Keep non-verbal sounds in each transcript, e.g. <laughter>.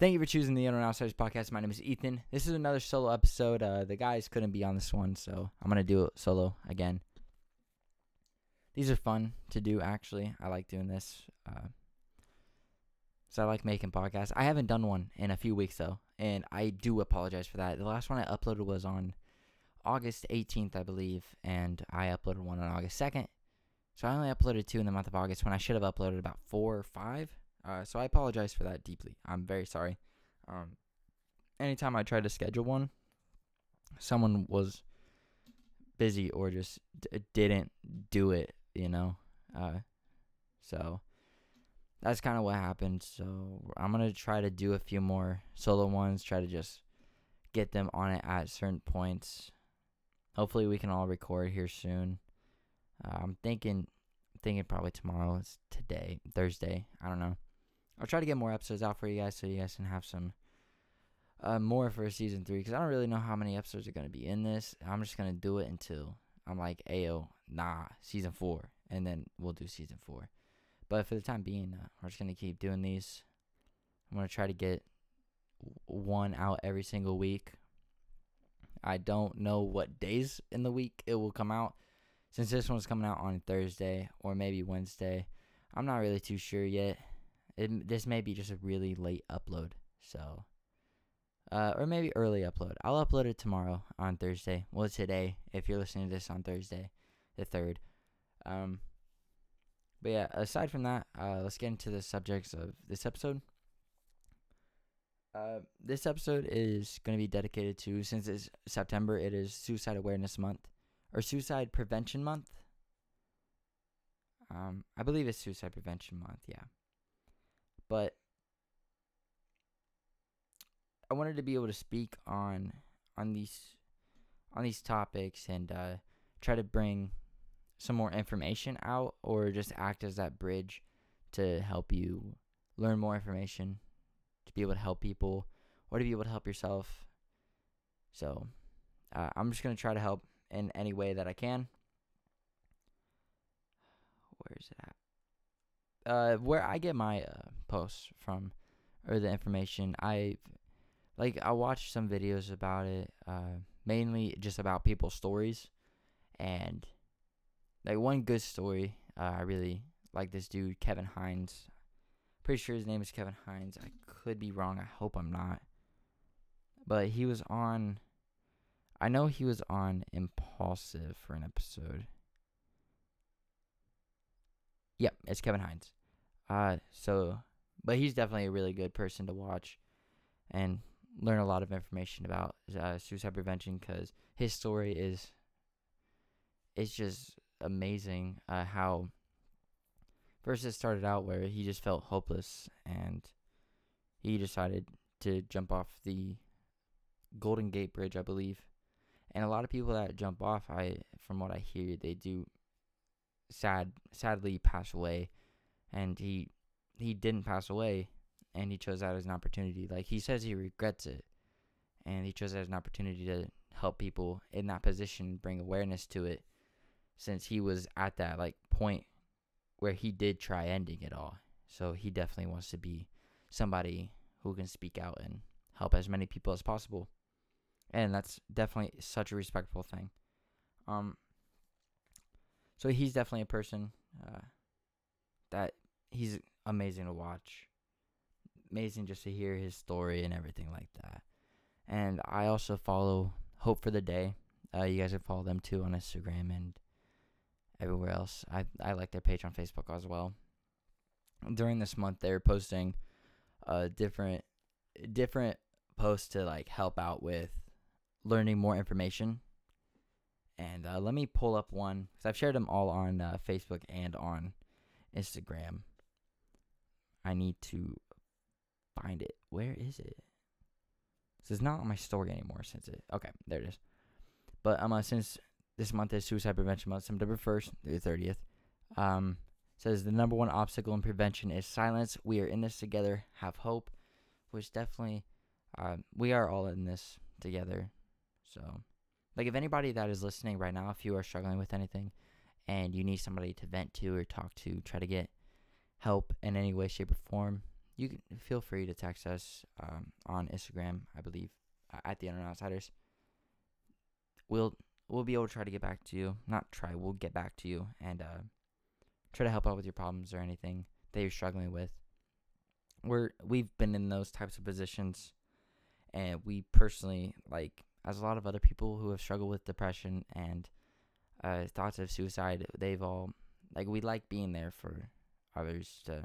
Thank you for choosing the Internet Outsiders podcast. My name is Ethan. This is another solo episode. Uh, the guys couldn't be on this one, so I'm gonna do it solo again. These are fun to do. Actually, I like doing this. Uh, so I like making podcasts. I haven't done one in a few weeks though, and I do apologize for that. The last one I uploaded was on August 18th, I believe, and I uploaded one on August 2nd. So I only uploaded two in the month of August when I should have uploaded about four or five. Uh, so I apologize for that deeply. I'm very sorry. Um, anytime I tried to schedule one, someone was busy or just d- didn't do it, you know. Uh, so that's kind of what happened. So I'm gonna try to do a few more solo ones. Try to just get them on it at certain points. Hopefully, we can all record here soon. Uh, I'm thinking, thinking probably tomorrow. It's today, Thursday. I don't know. I'll try to get more episodes out for you guys so you guys can have some uh, more for season three because I don't really know how many episodes are gonna be in this. I'm just gonna do it until I'm like, ayo, nah, season four, and then we'll do season four. But for the time being, uh, we're just gonna keep doing these. I'm gonna try to get one out every single week. I don't know what days in the week it will come out. Since this one's coming out on Thursday or maybe Wednesday, I'm not really too sure yet. It, this may be just a really late upload, so uh, or maybe early upload. I'll upload it tomorrow on Thursday. Well, today if you're listening to this on Thursday, the third. Um, but yeah, aside from that, uh, let's get into the subjects of this episode. Uh, this episode is going to be dedicated to, since it's September, it is Suicide Awareness Month, or Suicide Prevention Month. Um, I believe it's Suicide Prevention Month, yeah. But I wanted to be able to speak on on these on these topics and uh, try to bring some more information out, or just act as that bridge to help you learn more information to be able to help people or to be able to help yourself. So, uh, I'm just going to try to help in any way that I can. Where's it at? Uh, where I get my uh, posts from or the information, I like I watch some videos about it, uh, mainly just about people's stories, and like one good story. Uh, I really like this dude, Kevin Hines. Pretty sure his name is Kevin Hines. I could be wrong. I hope I'm not. But he was on. I know he was on Impaulsive for an episode. Yep, it's Kevin Hines. Uh, so, but he's definitely a really good person to watch, and learn a lot of information about uh, suicide prevention because his story is. It's just amazing uh, how first it started out where he just felt hopeless and he decided to jump off the Golden Gate Bridge, I believe. And a lot of people that jump off, I from what I hear, they do sad sadly pass away and he he didn't pass away and he chose that as an opportunity. Like he says he regrets it and he chose that as an opportunity to help people in that position bring awareness to it since he was at that like point where he did try ending it all. So he definitely wants to be somebody who can speak out and help as many people as possible. And that's definitely such a respectful thing. Um so he's definitely a person uh, that he's amazing to watch. Amazing just to hear his story and everything like that. And I also follow Hope for the Day. Uh, you guys can follow them too on Instagram and everywhere else. I I like their page on Facebook as well. During this month, they're posting uh different different posts to like help out with learning more information. And uh, let me pull up one because I've shared them all on uh, Facebook and on Instagram. I need to find it. Where is it? This is not on my story anymore since it. Okay, there it is. But um, uh, since this month is Suicide Prevention Month, September 1st through the 30th. Um, says the number one obstacle in prevention is silence. We are in this together. Have hope, which definitely, uh, we are all in this together. So, like, if anybody that is listening right now, if you are struggling with anything and you need somebody to vent to or talk to, try to get help in any way, shape, or form, you can feel free to text us um, on Instagram, I believe, at the Unknown Outsiders. We'll we'll be able to try to get back to you. Not try, we'll get back to you and uh, try to help out with your problems or anything that you're struggling with. We're we've been in those types of positions, and we personally like as a lot of other people who have struggled with depression and uh, thoughts of suicide. They've all like we like being there for others to.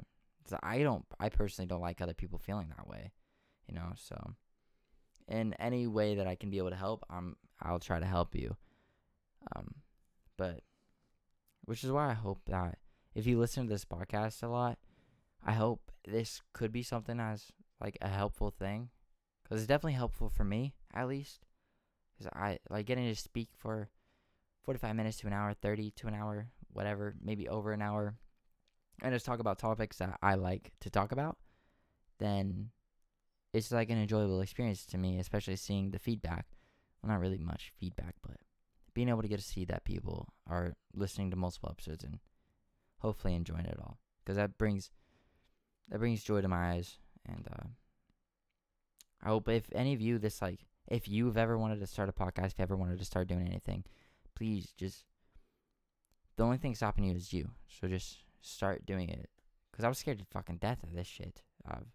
I don't. I personally don't like other people feeling that way, you know. So, in any way that I can be able to help, I'm. I'll try to help you. Um, but, which is why I hope that if you listen to this podcast a lot, I hope this could be something as like a helpful thing, because it's definitely helpful for me at least. Because I like getting to speak for 45 minutes to an hour, 30 to an hour, whatever, maybe over an hour, and just talk about topics that I like to talk about, then it's like an enjoyable experience to me, especially seeing the feedback. Well, not really much feedback, but being able to get to see that people are listening to multiple episodes and hopefully enjoying it all because that brings that brings joy to my eyes and uh, I hope if any of you this like if you've ever wanted to start a podcast, if you ever wanted to start doing anything, please just the only thing stopping you is you. So just start doing it. Cause I was scared to fucking death of this shit. Of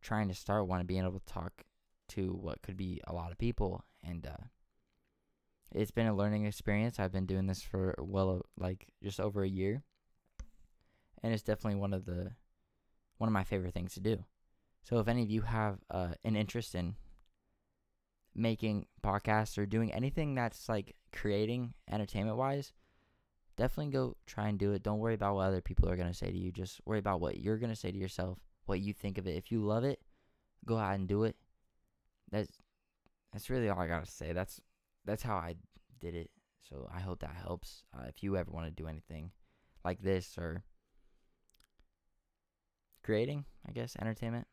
trying to start one and being able to talk to what could be a lot of people, and uh, it's been a learning experience. I've been doing this for well, like just over a year, and it's definitely one of the one of my favorite things to do. So if any of you have uh, an interest in making podcasts or doing anything that's like creating entertainment wise, definitely go try and do it. Don't worry about what other people are going to say to you. Just worry about what you're going to say to yourself, what you think of it. If you love it, go out and do it. That's that's really all I got to say. That's that's how I did it. So I hope that helps. Uh, if you ever want to do anything like this or creating, I guess, entertainment.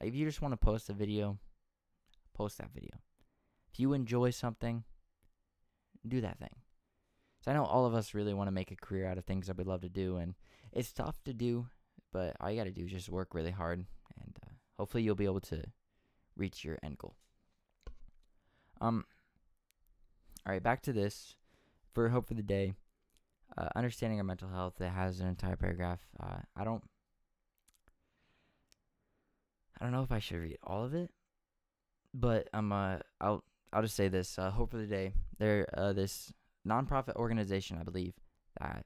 Like if you just want to post a video, post that video. If you enjoy something, do that thing. So I know all of us really want to make a career out of things that we love to do, and it's tough to do, but all you got to do is just work really hard, and uh, hopefully you'll be able to reach your end goal. Um. All right, back to this. For hope for the day, uh, understanding our mental health. It has an entire paragraph. Uh, I don't. I don't know if I should read all of it, but I'm uh I'll I'll just say this. Uh, hope for the day. They're uh, this nonprofit organization, I believe, that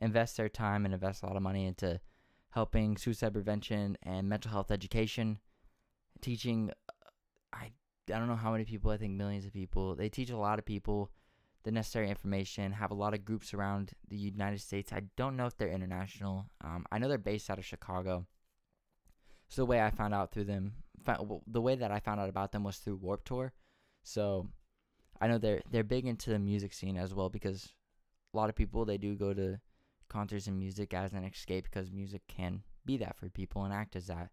invests their time and invests a lot of money into helping suicide prevention and mental health education, teaching. I I don't know how many people. I think millions of people. They teach a lot of people the necessary information. Have a lot of groups around the United States. I don't know if they're international. Um, I know they're based out of Chicago. So the way I found out through them, the way that I found out about them was through Warped Tour. So I know they're they're big into the music scene as well because a lot of people they do go to concerts and music as an escape because music can be that for people and act as that.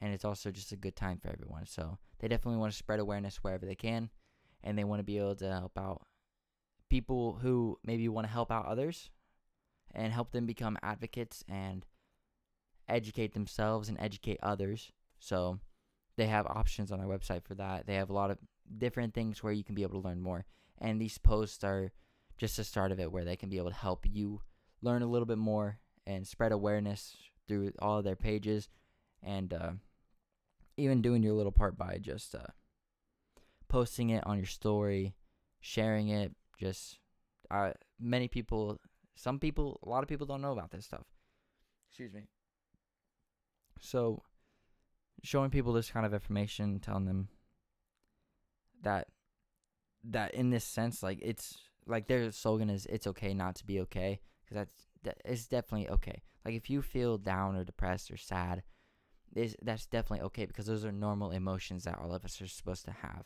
And it's also just a good time for everyone. So they definitely want to spread awareness wherever they can and they want to be able to help out people who maybe want to help out others and help them become advocates and educate themselves and educate others. So they have options on their website for that. They have a lot of different things where you can be able to learn more. And these posts are just the start of it where they can be able to help you learn a little bit more and spread awareness through all of their pages and uh, even doing your little part by just uh, posting it on your story, sharing it. Just uh, many people, some people, a lot of people don't know about this stuff. Excuse me. So, showing people this kind of information, telling them that that in this sense, like it's like their slogan is "It's okay not to be okay," because that's that is definitely okay. Like if you feel down or depressed or sad, is that's definitely okay because those are normal emotions that all of us are supposed to have,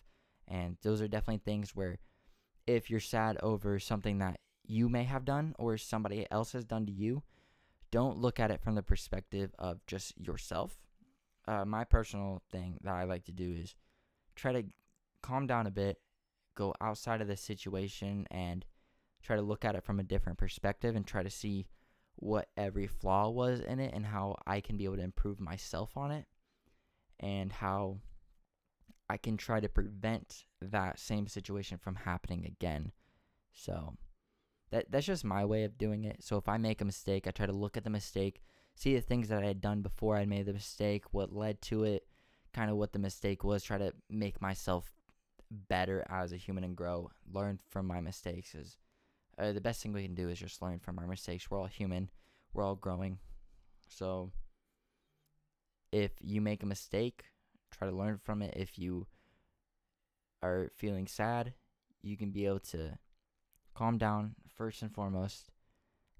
and those are definitely things where if you're sad over something that you may have done or somebody else has done to you, don't look at it from the perspective of just yourself. Uh, my personal thing that I like to do is try to calm down a bit, go outside of the situation, and try to look at it from a different perspective and try to see what every flaw was in it and how I can be able to improve myself on it and how I can try to prevent that same situation from happening again. So that that's just my way of doing it. So if I make a mistake, I try to look at the mistake, see the things that I had done before I made the mistake, what led to it, kind of what the mistake was, try to make myself better as a human and grow, learn from my mistakes is uh, the best thing we can do is just learn from our mistakes. We're all human. We're all growing. So if you make a mistake, try to learn from it. If you are feeling sad, you can be able to calm down first and foremost,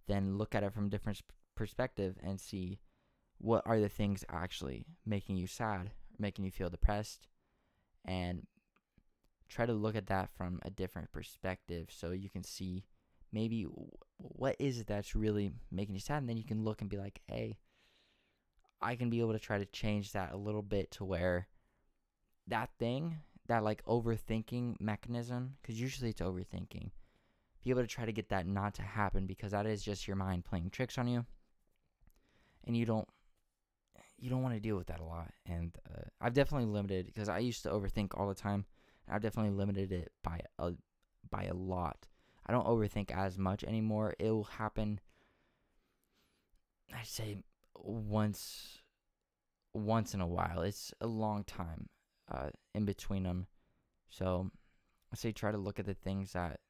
then look at it from a different perspective and see what are the things actually making you sad, making you feel depressed, and try to look at that from a different perspective so you can see maybe what is it that's really making you sad and then you can look and be like hey i can be able to try to change that a little bit to where that thing that like overthinking mechanism because usually it's overthinking be able to try to get that not to happen because that is just your mind playing tricks on you and you don't you don't want to deal with that a lot and uh, i've definitely limited because i used to overthink all the time i've definitely limited it by a by a lot. I don't overthink as much anymore. It will happen i'd say once once in a while. It's a long time uh, in between them so i say try to look at the things that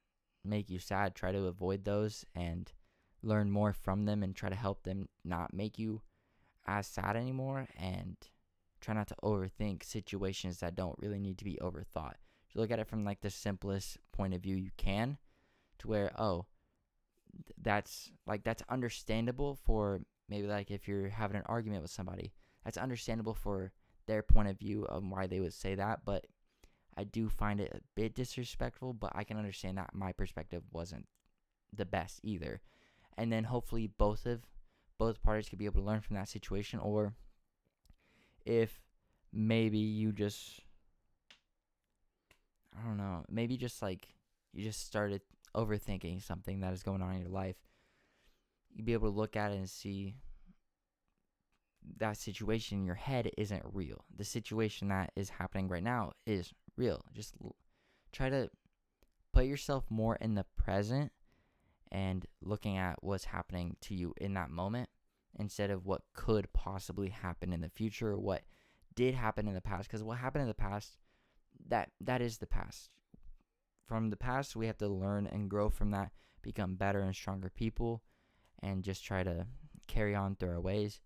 make you sad, try to avoid those and learn more from them and try to help them not make you as sad anymore. And try not to overthink situations that don't really need to be overthought. So look at it from like the simplest point of view you can to where oh that's like that's understandable for maybe like if you're having an argument with somebody. That's understandable for their point of view of why they would say that, but I do find it a bit disrespectful, but I can understand that my perspective wasn't the best either. And then hopefully both of both parties could be able to learn from that situation or if maybe you just I don't know, maybe just like you just started overthinking something that is going on in your life, you'd be able to look at it and see that situation in your head isn't real. The situation that is happening right now is real. Just l- try to put yourself more in the present and looking at what's happening to you in that moment instead of what could possibly happen in the future or what did happen in the past because what happened in the past that that is the past from the past we have to learn and grow from that become better and stronger people and just try to carry on through our ways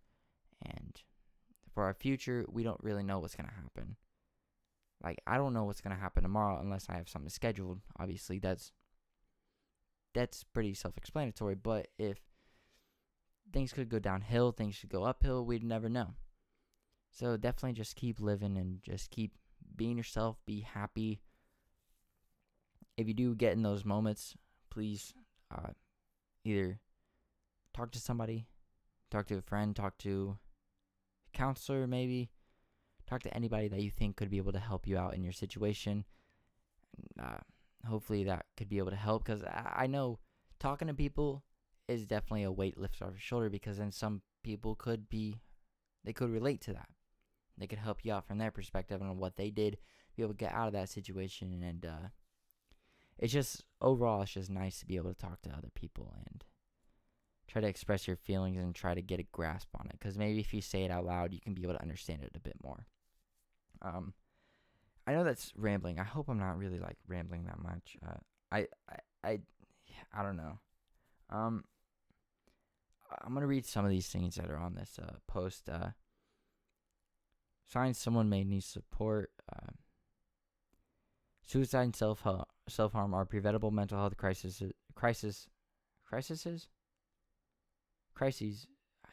and for our future we don't really know what's going to happen like I don't know what's gonna happen tomorrow unless I have something scheduled. Obviously, that's that's pretty self-explanatory. But if things could go downhill, things could go uphill, we'd never know. So definitely just keep living and just keep being yourself. Be happy. If you do get in those moments, please uh, either talk to somebody, talk to a friend, talk to a counselor, maybe talk to anybody that you think could be able to help you out in your situation. Uh, hopefully that could be able to help because I, I know talking to people is definitely a weight lifted off your shoulder because then some people could be they could relate to that. They could help you out from their perspective on what they did, be able to get out of that situation and uh, it's just overall it's just nice to be able to talk to other people and try to express your feelings and try to get a grasp on it because maybe if you say it out loud you can be able to understand it a bit more um, I know that's rambling. I hope I'm not really like rambling that much. Uh, I, I, I, I don't know. Um, I'm gonna read some of these things that are on this uh, post. Uh, signs someone may need support. Uh, suicide and self self harm are preventable mental health crisis crisis crises crises I,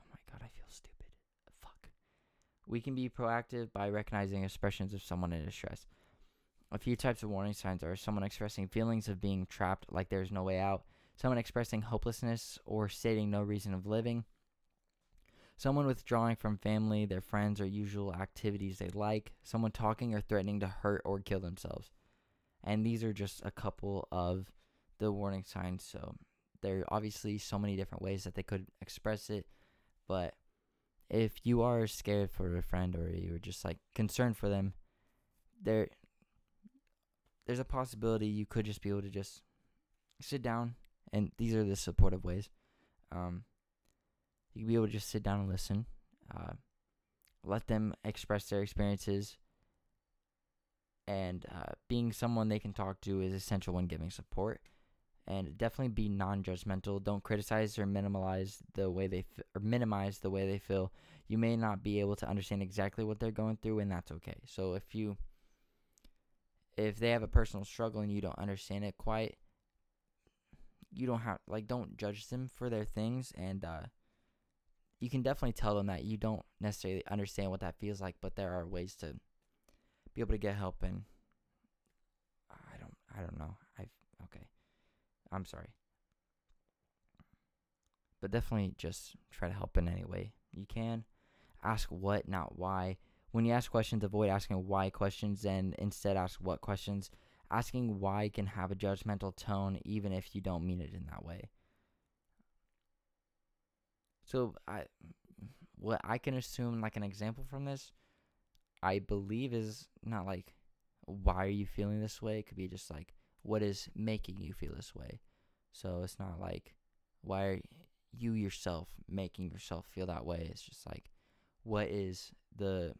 oh my god, I feel stupid. Fuck. We can be proactive by recognizing expressions of someone in distress. A few types of warning signs are someone expressing feelings of being trapped like there's no way out, someone expressing hopelessness or stating no reason of living, someone withdrawing from family, their friends, or usual activities they like, someone talking or threatening to hurt or kill themselves. And these are just a couple of the warning signs. So There are obviously so many different ways that they could express it, but if you are scared for a friend or you're just like concerned for them, there there's a possibility you could just be able to just sit down and these are the supportive ways. Um, you can be able to just sit down and listen. Uh, let them express their experiences. And uh, being someone they can talk to is essential when giving support. And definitely be non-judgmental. Don't criticize or minimize the way they f- or minimize the way they feel. You may not be able to understand exactly what they're going through, and that's okay. So if you if they have a personal struggle and you don't understand it quite, you don't have like don't judge them for their things and uh you can definitely tell them that you don't necessarily understand what that feels like, but there are ways to be able to get help and I don't I don't know. I okay. I'm sorry. But definitely just try to help in any way you can. Ask what, not why. When you ask questions, avoid asking why questions and instead ask what questions asking why can have a judgmental tone even if you don't mean it in that way. So I what I can assume like an example from this I believe is not like why are you feeling this way? It could be just like what is making you feel this way. So it's not like why are you yourself making yourself feel that way? It's just like what is the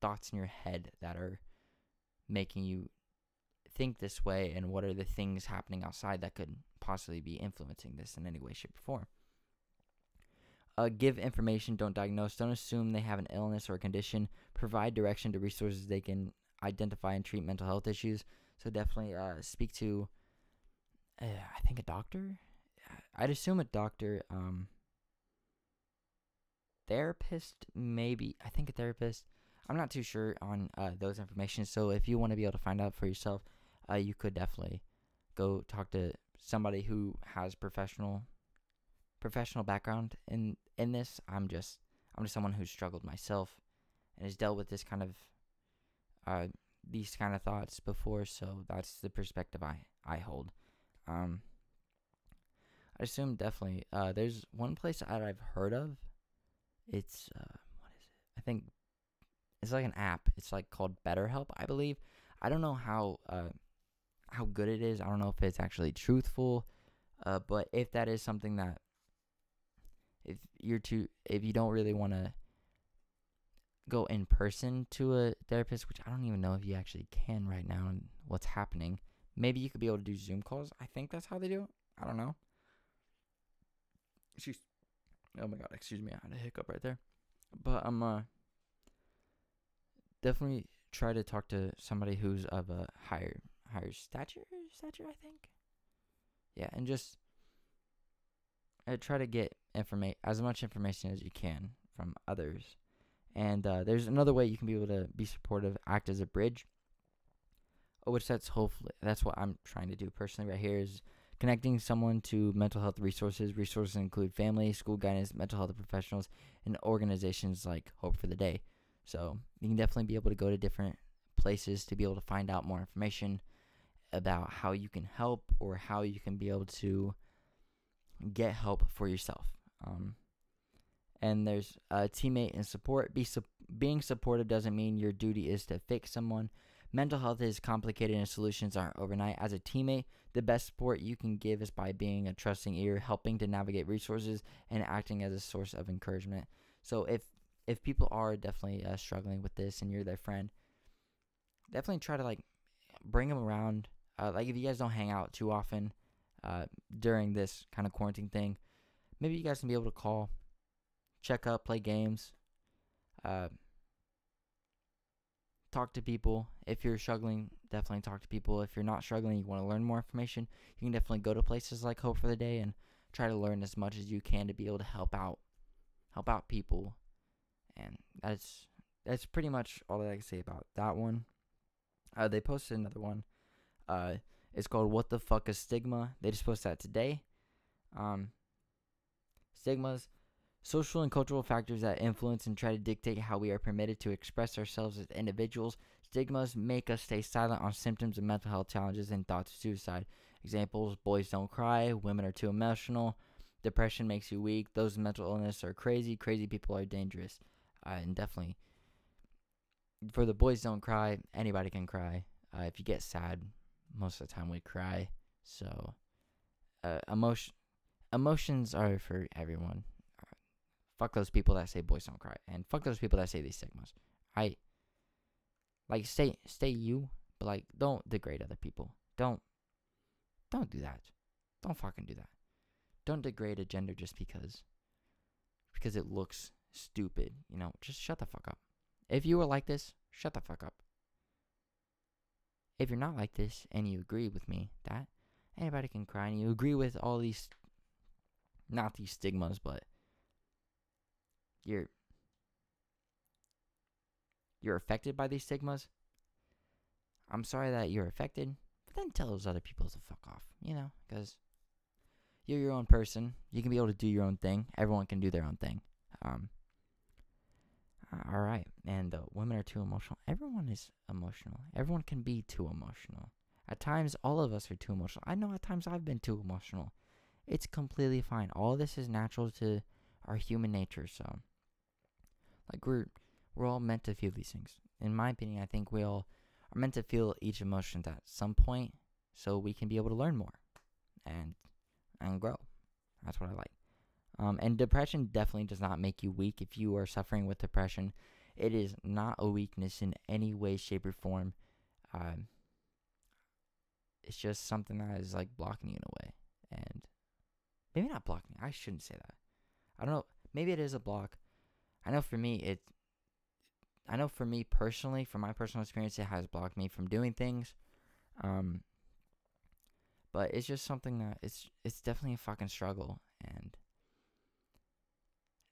thoughts in your head that are making you think this way and what are the things happening outside that could possibly be influencing this in any way, shape, or form. Uh, give information, don't diagnose, don't assume they have an illness or a condition. Provide direction to resources they can identify and treat mental health issues. So definitely uh, speak to, uh, I think, a doctor. I'd assume a doctor, um, therapist, maybe. I think a therapist. I'm not too sure on uh, those information. So if you want to be able to find out for yourself, uh, you could definitely go talk to somebody who has professional professional background in in this. I'm just I'm just someone who's struggled myself and has dealt with this kind of uh these kind of thoughts before, so that's the perspective I I hold. Um I assume definitely uh there's one place that I've heard of. It's uh what is it? I think it's like an app. It's like called BetterHelp, I believe. I don't know how uh how good it is. I don't know if it's actually truthful. Uh, but if that is something that if you're too if you don't really want to go in person to a therapist, which I don't even know if you actually can right now and what's happening. Maybe you could be able to do Zoom calls. I think that's how they do it. I don't know. Excuse Oh my god, excuse me, I had a hiccup right there. But I'm uh definitely try to talk to somebody who's of a higher higher stature stature I think. Yeah, and just uh, try to get as much information as you can from others. And uh, there's another way you can be able to be supportive, act as a bridge. Uh, which that's hopefully that's what I'm trying to do personally right here is connecting someone to mental health resources. Resources include family, school guidance, mental health professionals, and organizations like Hope for the Day. So you can definitely be able to go to different places to be able to find out more information about how you can help or how you can be able to get help for yourself. Um, and there's a teammate and support. Be su- being supportive doesn't mean your duty is to fix someone. Mental health is complicated and solutions aren't overnight. As a teammate, the best support you can give is by being a trusting ear, helping to navigate resources, and acting as a source of encouragement. So if if people are definitely uh, struggling with this and you're their friend, definitely try to like bring them around. Uh, like if you guys don't hang out too often uh, during this kind of quarantine thing, maybe you guys can be able to call, check up, play games, uh, talk to people. If you're struggling, definitely talk to people. If you're not struggling, you want to learn more information, you can definitely go to places like Hope for the Day and try to learn as much as you can to be able to help out, help out people, and that's that's pretty much all that I can say about that one. Uh, they posted another one. Uh, it's called "What the Fuck is Stigma." They just posted that today. Um, stigmas, social and cultural factors that influence and try to dictate how we are permitted to express ourselves as individuals. Stigmas make us stay silent on symptoms of mental health challenges and thoughts of suicide. Examples boys don't cry, women are too emotional, depression makes you weak, those with mental illness are crazy, crazy people are dangerous. Uh, and definitely, for the boys don't cry, anybody can cry. Uh, if you get sad, most of the time we cry. So, uh, emotion, emotions are for everyone. Fuck those people that say boys don't cry, and fuck those people that say these stigmas. I like stay stay you, but like don't degrade other people. Don't don't do that. Don't fucking do that. Don't degrade a gender just because because it looks stupid. You know, just shut the fuck up. If you were like this, shut the fuck up. If you're not like this and you agree with me that anybody can cry and you agree with all these not these stigmas, but you're you're affected by these stigmas. I'm sorry that you're affected, but then tell those other people to fuck off, you know, because you're your own person. You can be able to do your own thing. Everyone can do their own thing. Um, all right, and uh, women are too emotional. Everyone is emotional. Everyone can be too emotional. At times, all of us are too emotional. I know at times I've been too emotional. It's completely fine. All this is natural to our human nature. So, like we're we're all meant to feel these things. In my opinion, I think we all are meant to feel each emotion at some point, so we can be able to learn more, and and grow. That's what I like. Um, and depression definitely does not make you weak. If you are suffering with depression, it is not a weakness in any way, shape, or form. Um, it's just something that is like blocking you in a way, and maybe not blocking. I shouldn't say that. I don't know. Maybe it is a block. I know for me, it. I know for me personally, from my personal experience, it has blocked me from doing things. Um, but it's just something that it's it's definitely a fucking struggle, and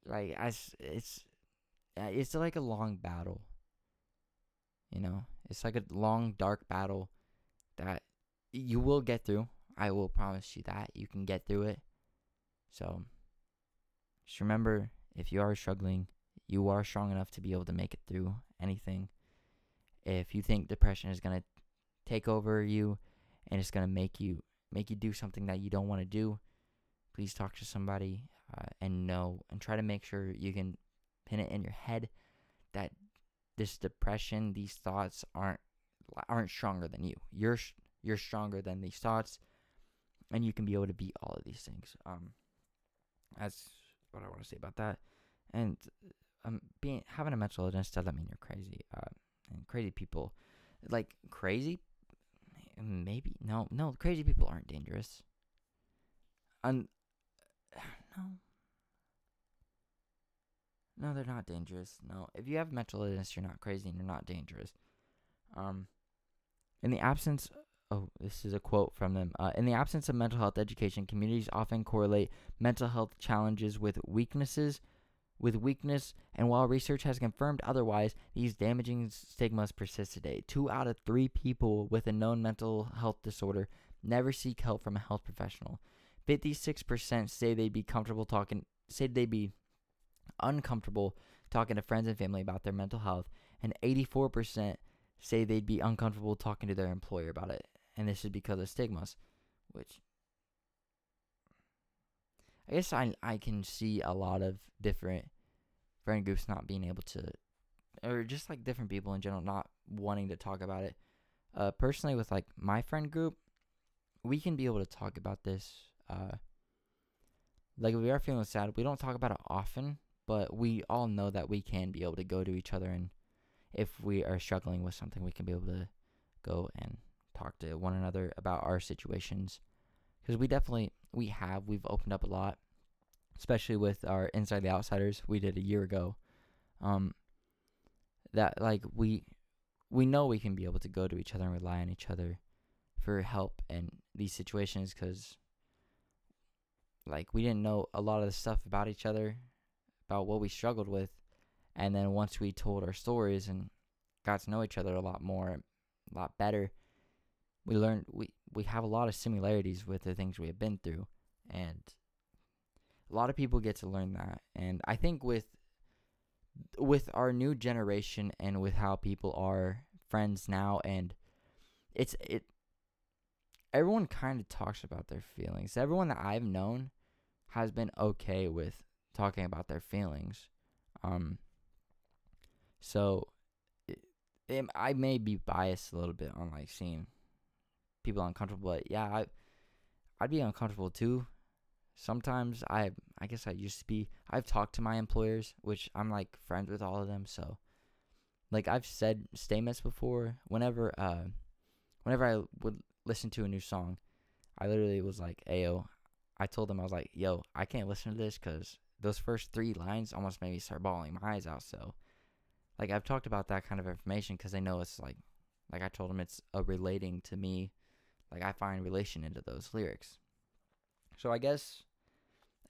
like as it's it's like a long battle. You know, it's like a long dark battle that you will get through. I will promise you that you can get through it. So just remember if you are struggling, you are strong enough to be able to make it through anything. If you think depression is going to take over you and it's going to make you make you do something that you don't want to do, please talk to somebody uh, and know and try to make sure you can pin it in your head that this depression, these thoughts aren't aren't stronger than you. You're you're stronger than these thoughts, and you can be able to beat all of these things. Um, that's what I want to say about that. And um, being having a mental illness doesn't mean you're crazy. Uh, and crazy people, like crazy, maybe no, no, crazy people aren't dangerous. Un- <sighs> no. No, they're not dangerous. No, if you have mental illness, you're not crazy and you're not dangerous. Um, in the absence, oh, this is a quote from them. Uh, in the absence of mental health education, communities often correlate mental health challenges with weaknesses, with weakness, and while research has confirmed otherwise, these damaging stigmas persist today. Two out of three people with a known mental health disorder never seek help from a health professional. 56% say they'd be comfortable talking, say they'd be uncomfortable talking to friends and family about their mental health, and 84% say they'd be uncomfortable talking to their employer about it. And this is because of stigmas, which I guess I I can see a lot of different friend groups not being able to, or just like different people in general not wanting to talk about it. Uh, personally, with like my friend group, we can be able to talk about this uh, like if we are feeling sad, we don't talk about it often, but we all know that we can be able to go to each other and if we are struggling with something, we can be able to go and talk to one another about our situations because we definitely we have we've opened up a lot, especially with our inside the outsiders we did a year ago. Um, that like we we know we can be able to go to each other and rely on each other for help in these situations because like we didn't know a lot of the stuff about each other, about what we struggled with, and then once we told our stories and got to know each other a lot more, a lot better, we learned we we have a lot of similarities with the things we have been through, and a lot of people get to learn that. And I think with with our new generation and with how people are friends now and it's it everyone kind of talks about their feelings. Everyone that I've known has been okay with talking about their feelings. Um, so it, it, I may be biased a little bit on like seeing people uncomfortable, but yeah, I I'd be uncomfortable too. Sometimes I I guess I used to be. I've talked to my employers, which I'm like friends with all of them, so like I've said statements before. Whenever uh, whenever I would listen to a new song, I literally was like, "Ayo," I told them I was like, "Yo, I can't listen to this because those first three lines almost made me start bawling my eyes out." So, like I've talked about that kind of information because I know it's like, like I told them it's a relating to me. Like I find relation into those lyrics. So I guess,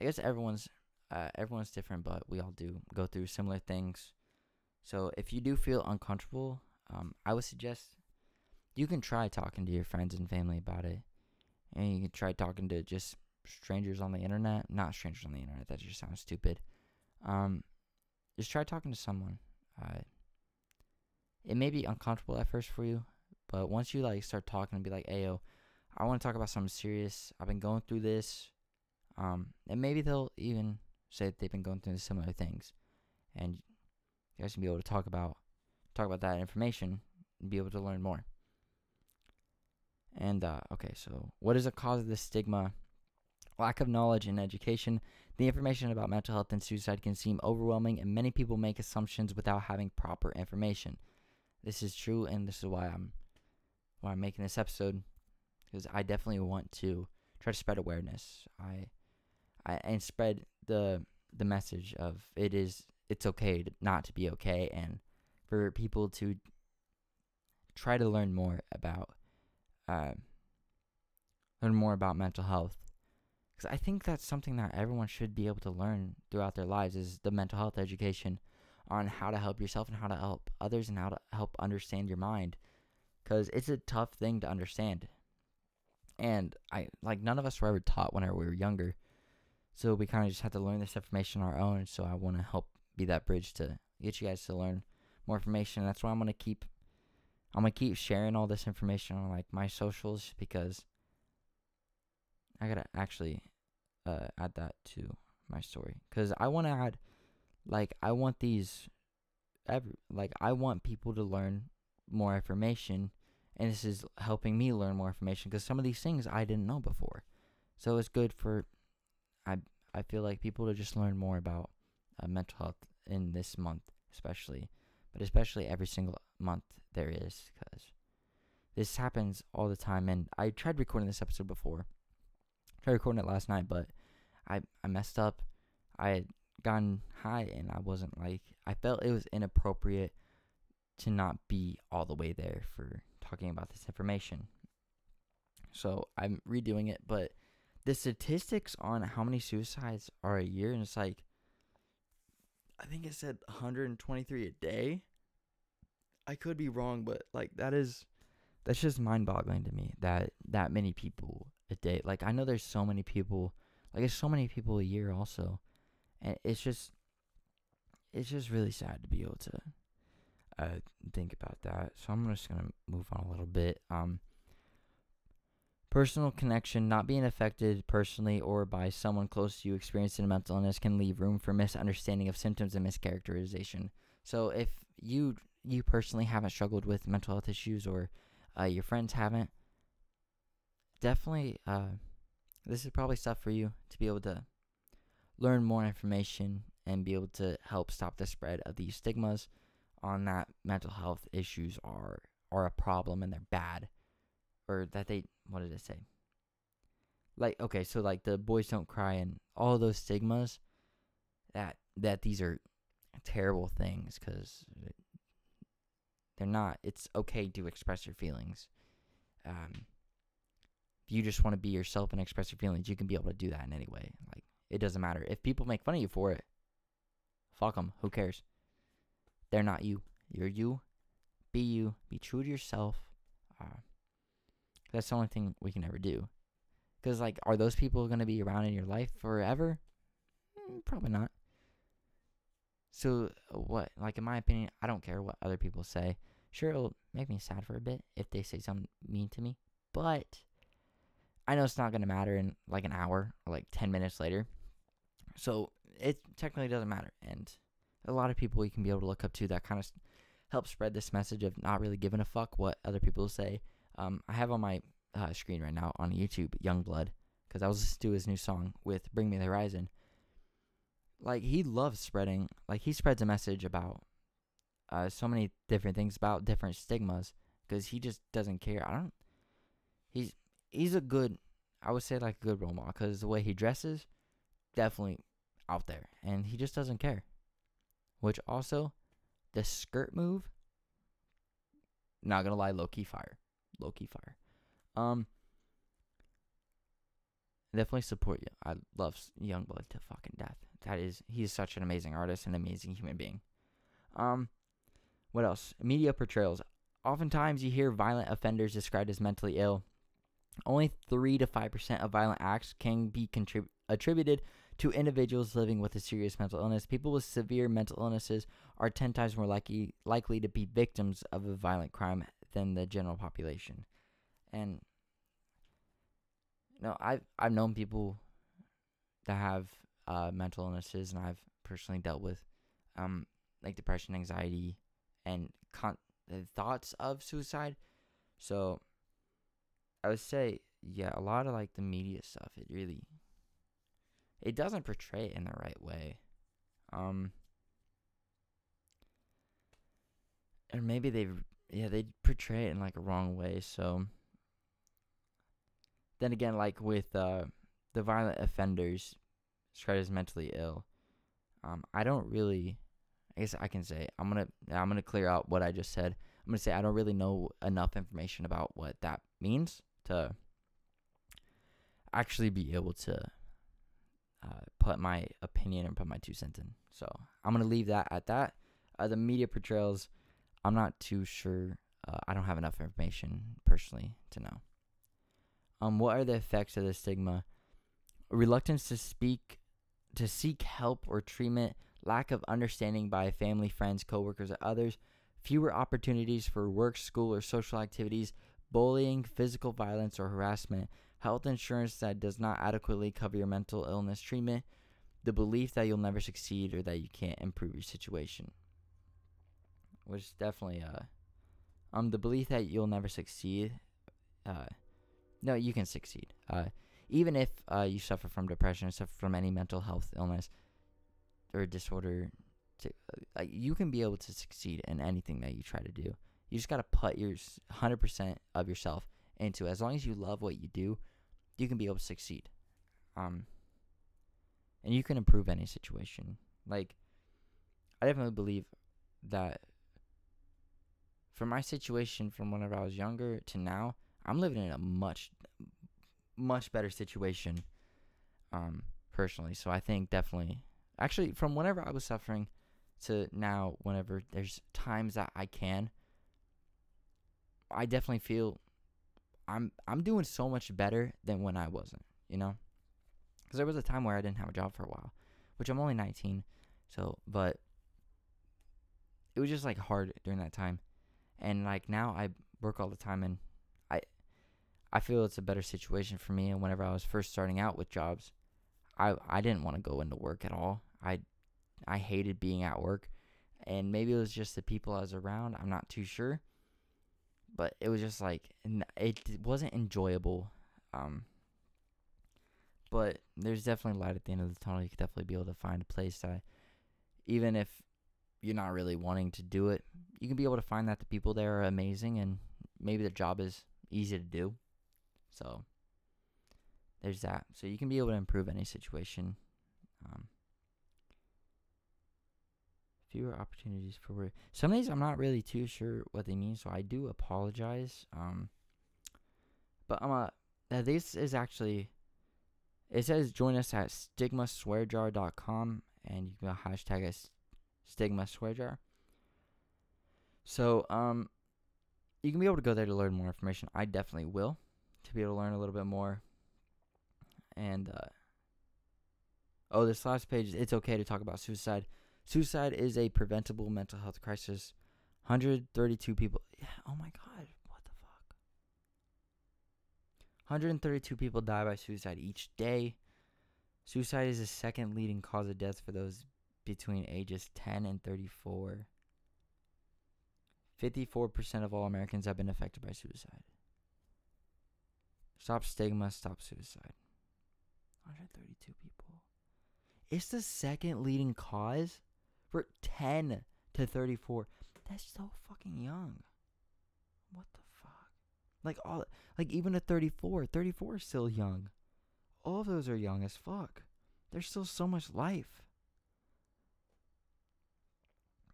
I guess everyone's uh, everyone's different, but we all do go through similar things. So if you do feel uncomfortable, um, I would suggest you can try talking to your friends and family about it. And you can try talking to just strangers on the internet. Not strangers on the internet, that just sounds stupid. Um, just try talking to someone. Uh, it may be uncomfortable at first for you, but once you like start talking and be like, "Ayo, I want to talk about something serious. I've been going through this," um, and maybe they'll even say that they've been going through similar things, and you guys can be able to talk about talk about that information and be able to learn more. And uh, okay, so what is the cause of this stigma? Lack of knowledge and education. The information about mental health and suicide can seem overwhelming, and many people make assumptions without having proper information. This is true, and this is why I'm why I'm making this episode because I definitely want to try to spread awareness. I, I and spread the the message of it is it's okay to not to be okay and for people to try to learn more about uh, learn more about mental health. Because I think that's something that everyone should be able to learn throughout their lives is the mental health education on how to help yourself and how to help others and how to help understand your mind. Because it's a tough thing to understand and I like none of us were ever taught whenever we were younger. So we kind of just had to learn this information on our own. So I want to help be that bridge to get you guys to learn more information. That's why I'm gonna keep I'm gonna keep sharing all this information on like my socials because I gotta actually uh, add that to my story. Because I want to add like I want these every like I want people to learn more information and this is helping me learn more information because some of these things I didn't know before. So it's good for I I feel like people to just learn more about uh, mental health in this month, especially, but especially every single month there is, because this happens all the time. And I tried recording this episode before, tried recording it last night, but I I messed up. I had gotten high, and I wasn't like I felt it was inappropriate to not be all the way there for talking about this information. So I'm redoing it, but the statistics on how many suicides are a year, and it's like I think it said 123 a day. I could be wrong, but like that is that's just mind-boggling to me that that many people a day. Like I know there's so many people, like there's so many people a year also, and it's just it's just really sad to be able to uh think about that. So I'm just gonna move on a little bit. Um, Personal connection, not being affected personally or by someone close to you experiencing a mental illness can leave room for misunderstanding of symptoms and mischaracterization. So if you you personally haven't struggled with mental health issues or uh, your friends haven't, definitely uh, this is probably stuff for you to be able to learn more information and be able to help stop the spread of these stigmas on that mental health issues are are a problem and they're bad or that they what did it say? Like okay, so like the boys don't cry and all those stigmas that that these are terrible things cuz they're not. It's okay to express your feelings. Um if you just want to be yourself and express your feelings, you can be able to do that in any way. Like it doesn't matter if people make fun of you for it. Fuck them. Who cares? They're not you. You're you. Be you. Be true to yourself. Uh, that's the only thing we can ever do. Because, like, are those people going to be around in your life forever? Mm, probably not. So, what, like, in my opinion, I don't care what other people say. Sure, it'll make me sad for a bit if they say something mean to me. But I know it's not gonna matter in like an hour or like ten minutes later. So it technically doesn't matter, and a lot of people you can be able to look up to that kind of help spread this message of not really giving a fuck what other people say. Um, I have on my uh, screen right now on YouTube Yungblud because I was listening to his new song with Bring Me the Horizon. Like he loves spreading, like he spreads a message about uh, so many different things about different stigmas because he just doesn't care. I don't. He's he's a good, I would say like a good role model because the way he dresses, definitely out there, and he just doesn't care. Which also, the skirt move. Not gonna lie, low key fire, low key fire. Um, definitely support you. I love Yungblud to fucking death. That is, he's such an amazing artist and amazing human being. Um, what else? Media portrayals. Oftentimes, you hear violent offenders described as mentally ill. Only 3 to 5% of violent acts can be contrib- attributed to individuals living with a serious mental illness. People with severe mental illnesses are 10 times more likely likely to be victims of a violent crime than the general population. And you know, I've I've known people that have uh, mental illnesses, and I've personally dealt with um, like depression, anxiety, and con- thoughts of suicide. So I would say, yeah, a lot of like the media stuff, it really it doesn't portray it in the right way. Um and maybe they yeah, they portray it in like a wrong way, so then again like with uh the violent offenders described as mentally ill. Um I don't really I guess I can say I'm gonna I'm gonna clear out what I just said. I'm gonna say I don't really know enough information about what that means to actually be able to uh, put my opinion and put my two cents in. So I'm gonna leave that at that. Uh, the media portrayals, I'm not too sure. Uh, I don't have enough information personally to know. Um, what are the effects of the stigma? Reluctance to speak, to seek help or treatment, lack of understanding by family, friends, coworkers, or others, fewer opportunities for work, school, or social activities, bullying, physical violence, or harassment, health insurance that does not adequately cover your mental illness treatment, the belief that you'll never succeed or that you can't improve your situation. Which definitely, uh, um, the belief that you'll never succeed, uh, no, you can succeed. Uh, even if uh, you suffer from depression or suffer from any mental health illness or disorder, to, uh, you can be able to succeed in anything that you try to do. You just got to put your 100% of yourself into it. As long as you love what you do, you can be able to succeed. Um, and you can improve any situation. Like, I definitely believe that for my situation from whenever I was younger to now, I'm living in a much, much better situation, um, personally. So I think definitely, actually, from whenever I was suffering to now, whenever there's times that I can, I definitely feel I'm I'm doing so much better than when I wasn't, you know? Cuz there was a time where I didn't have a job for a while, which I'm only 19. So, but it was just like hard during that time. And like now I work all the time and I I feel it's a better situation for me and whenever I was first starting out with jobs, I I didn't want to go into work at all. I I hated being at work and maybe it was just the people I was around, I'm not too sure but it was just like it wasn't enjoyable. Um, but there's definitely light at the end of the tunnel. You could definitely be able to find a place that, even if you're not really wanting to do it, you can be able to find that the people there are amazing and maybe the job is easy to do. So there's that. So you can be able to improve any situation. Um, fewer opportunities for work. Some of these I'm not really too sure what they mean, so I do apologize. Um, but I'm a uh, this is actually it says join us at stigmaswearjar.com and you can hashtag us stigmaswearjar. So um, you can be able to go there to learn more information. I definitely will to be able to learn a little bit more. And uh, oh, this last page, it's okay to talk about suicide. Suicide is a preventable mental health crisis. 132 people. Yeah, oh my god. What the fuck? 132 people die by suicide each day. Suicide is the second leading cause of death for those between ages 10 and 34. 54% of all Americans have been affected by suicide. Stop stigma, stop suicide. 132 people. It's the second leading cause for 10 to 34. That's so fucking young. What the fuck? Like all like even at 34, 34 is still young. All of those are young as fuck. There's still so much life.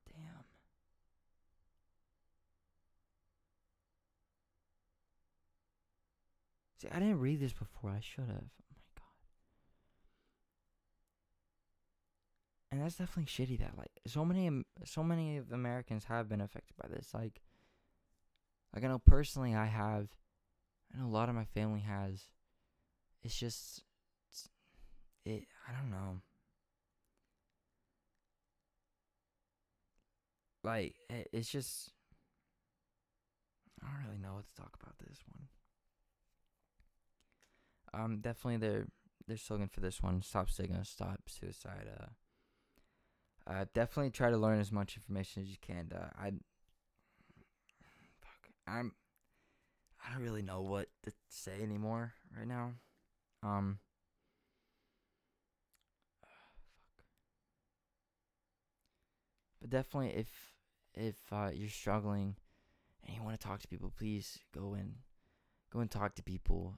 Damn. See, I didn't read this before. I should have. Oh my god. And that's definitely shitty that like so many so many of Americans have been affected by this. Like like I know personally I have I know a lot of my family has. It's just it's, it I don't know. Like it, it's just I don't really know what to talk about this one. Um definitely their their slogan for this one, stop stigma, stop suicide, uh uh, definitely try to learn as much information as you can. Uh, I, fuck, I'm, I don't really know what to say anymore right now. Um. But definitely, if if uh, you're struggling and you want to talk to people, please go and go and talk to people.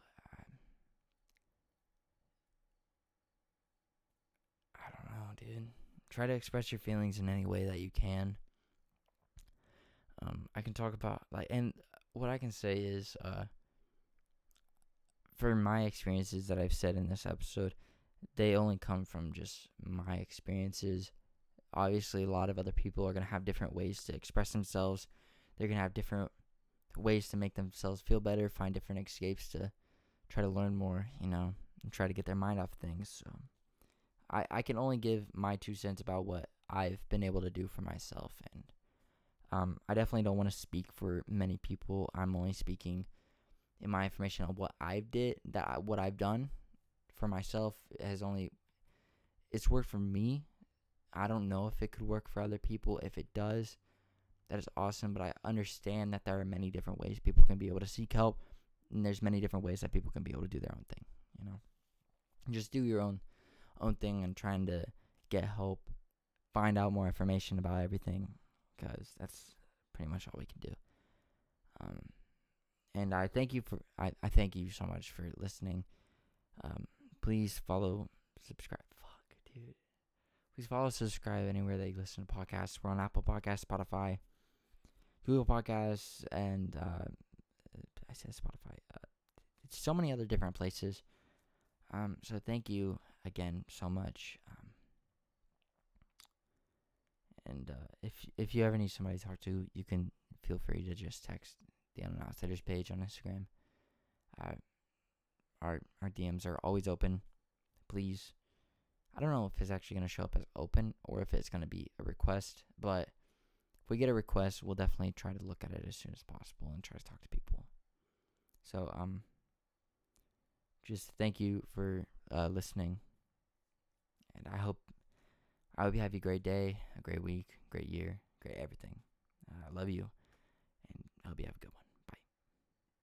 I don't know, dude try to express your feelings in any way that you can. Um, I can talk about like, and what I can say is, uh, for my experiences that I've said in this episode, they only come from just my experiences. Obviously, a lot of other people are gonna have different ways to express themselves. They're gonna have different ways to make themselves feel better, find different escapes to try to learn more, you know, and try to get their mind off things. So. I, I can only give my two cents about what I've been able to do for myself. And um, I definitely don't want to speak for many people. I'm only speaking in my information on what I've did, that what I've done for myself has only, it's worked for me. I don't know if it could work for other people. If it does, that is awesome. But I understand that there are many different ways people can be able to seek help. And there's many different ways that people can be able to do their own thing, you know. Just do your own own thing and trying to get help, find out more information about everything, because that's pretty much all we can do. Um, and I thank you for I, I thank you so much for listening. Um, please follow, subscribe. Fuck, dude. Please follow, subscribe anywhere that you listen to podcasts. We're on Apple Podcasts, Spotify, Google Podcasts, and uh, I said Spotify. Uh, so many other different places. Um, so thank you again so much. Um, and uh, if if you ever need somebody to talk to, you can feel free to just text the Unknown Outsiders page on Instagram. Uh, our our DMs are always open. Please, I don't know if it's actually gonna show up as open or if it's gonna be a request, but if we get a request, we'll definitely try to look at it as soon as possible and try to talk to people. So um, just thank you for uh, listening. And I hope I hope you have a great day, a great week, great year, great everything. Uh, I love you, and I hope you have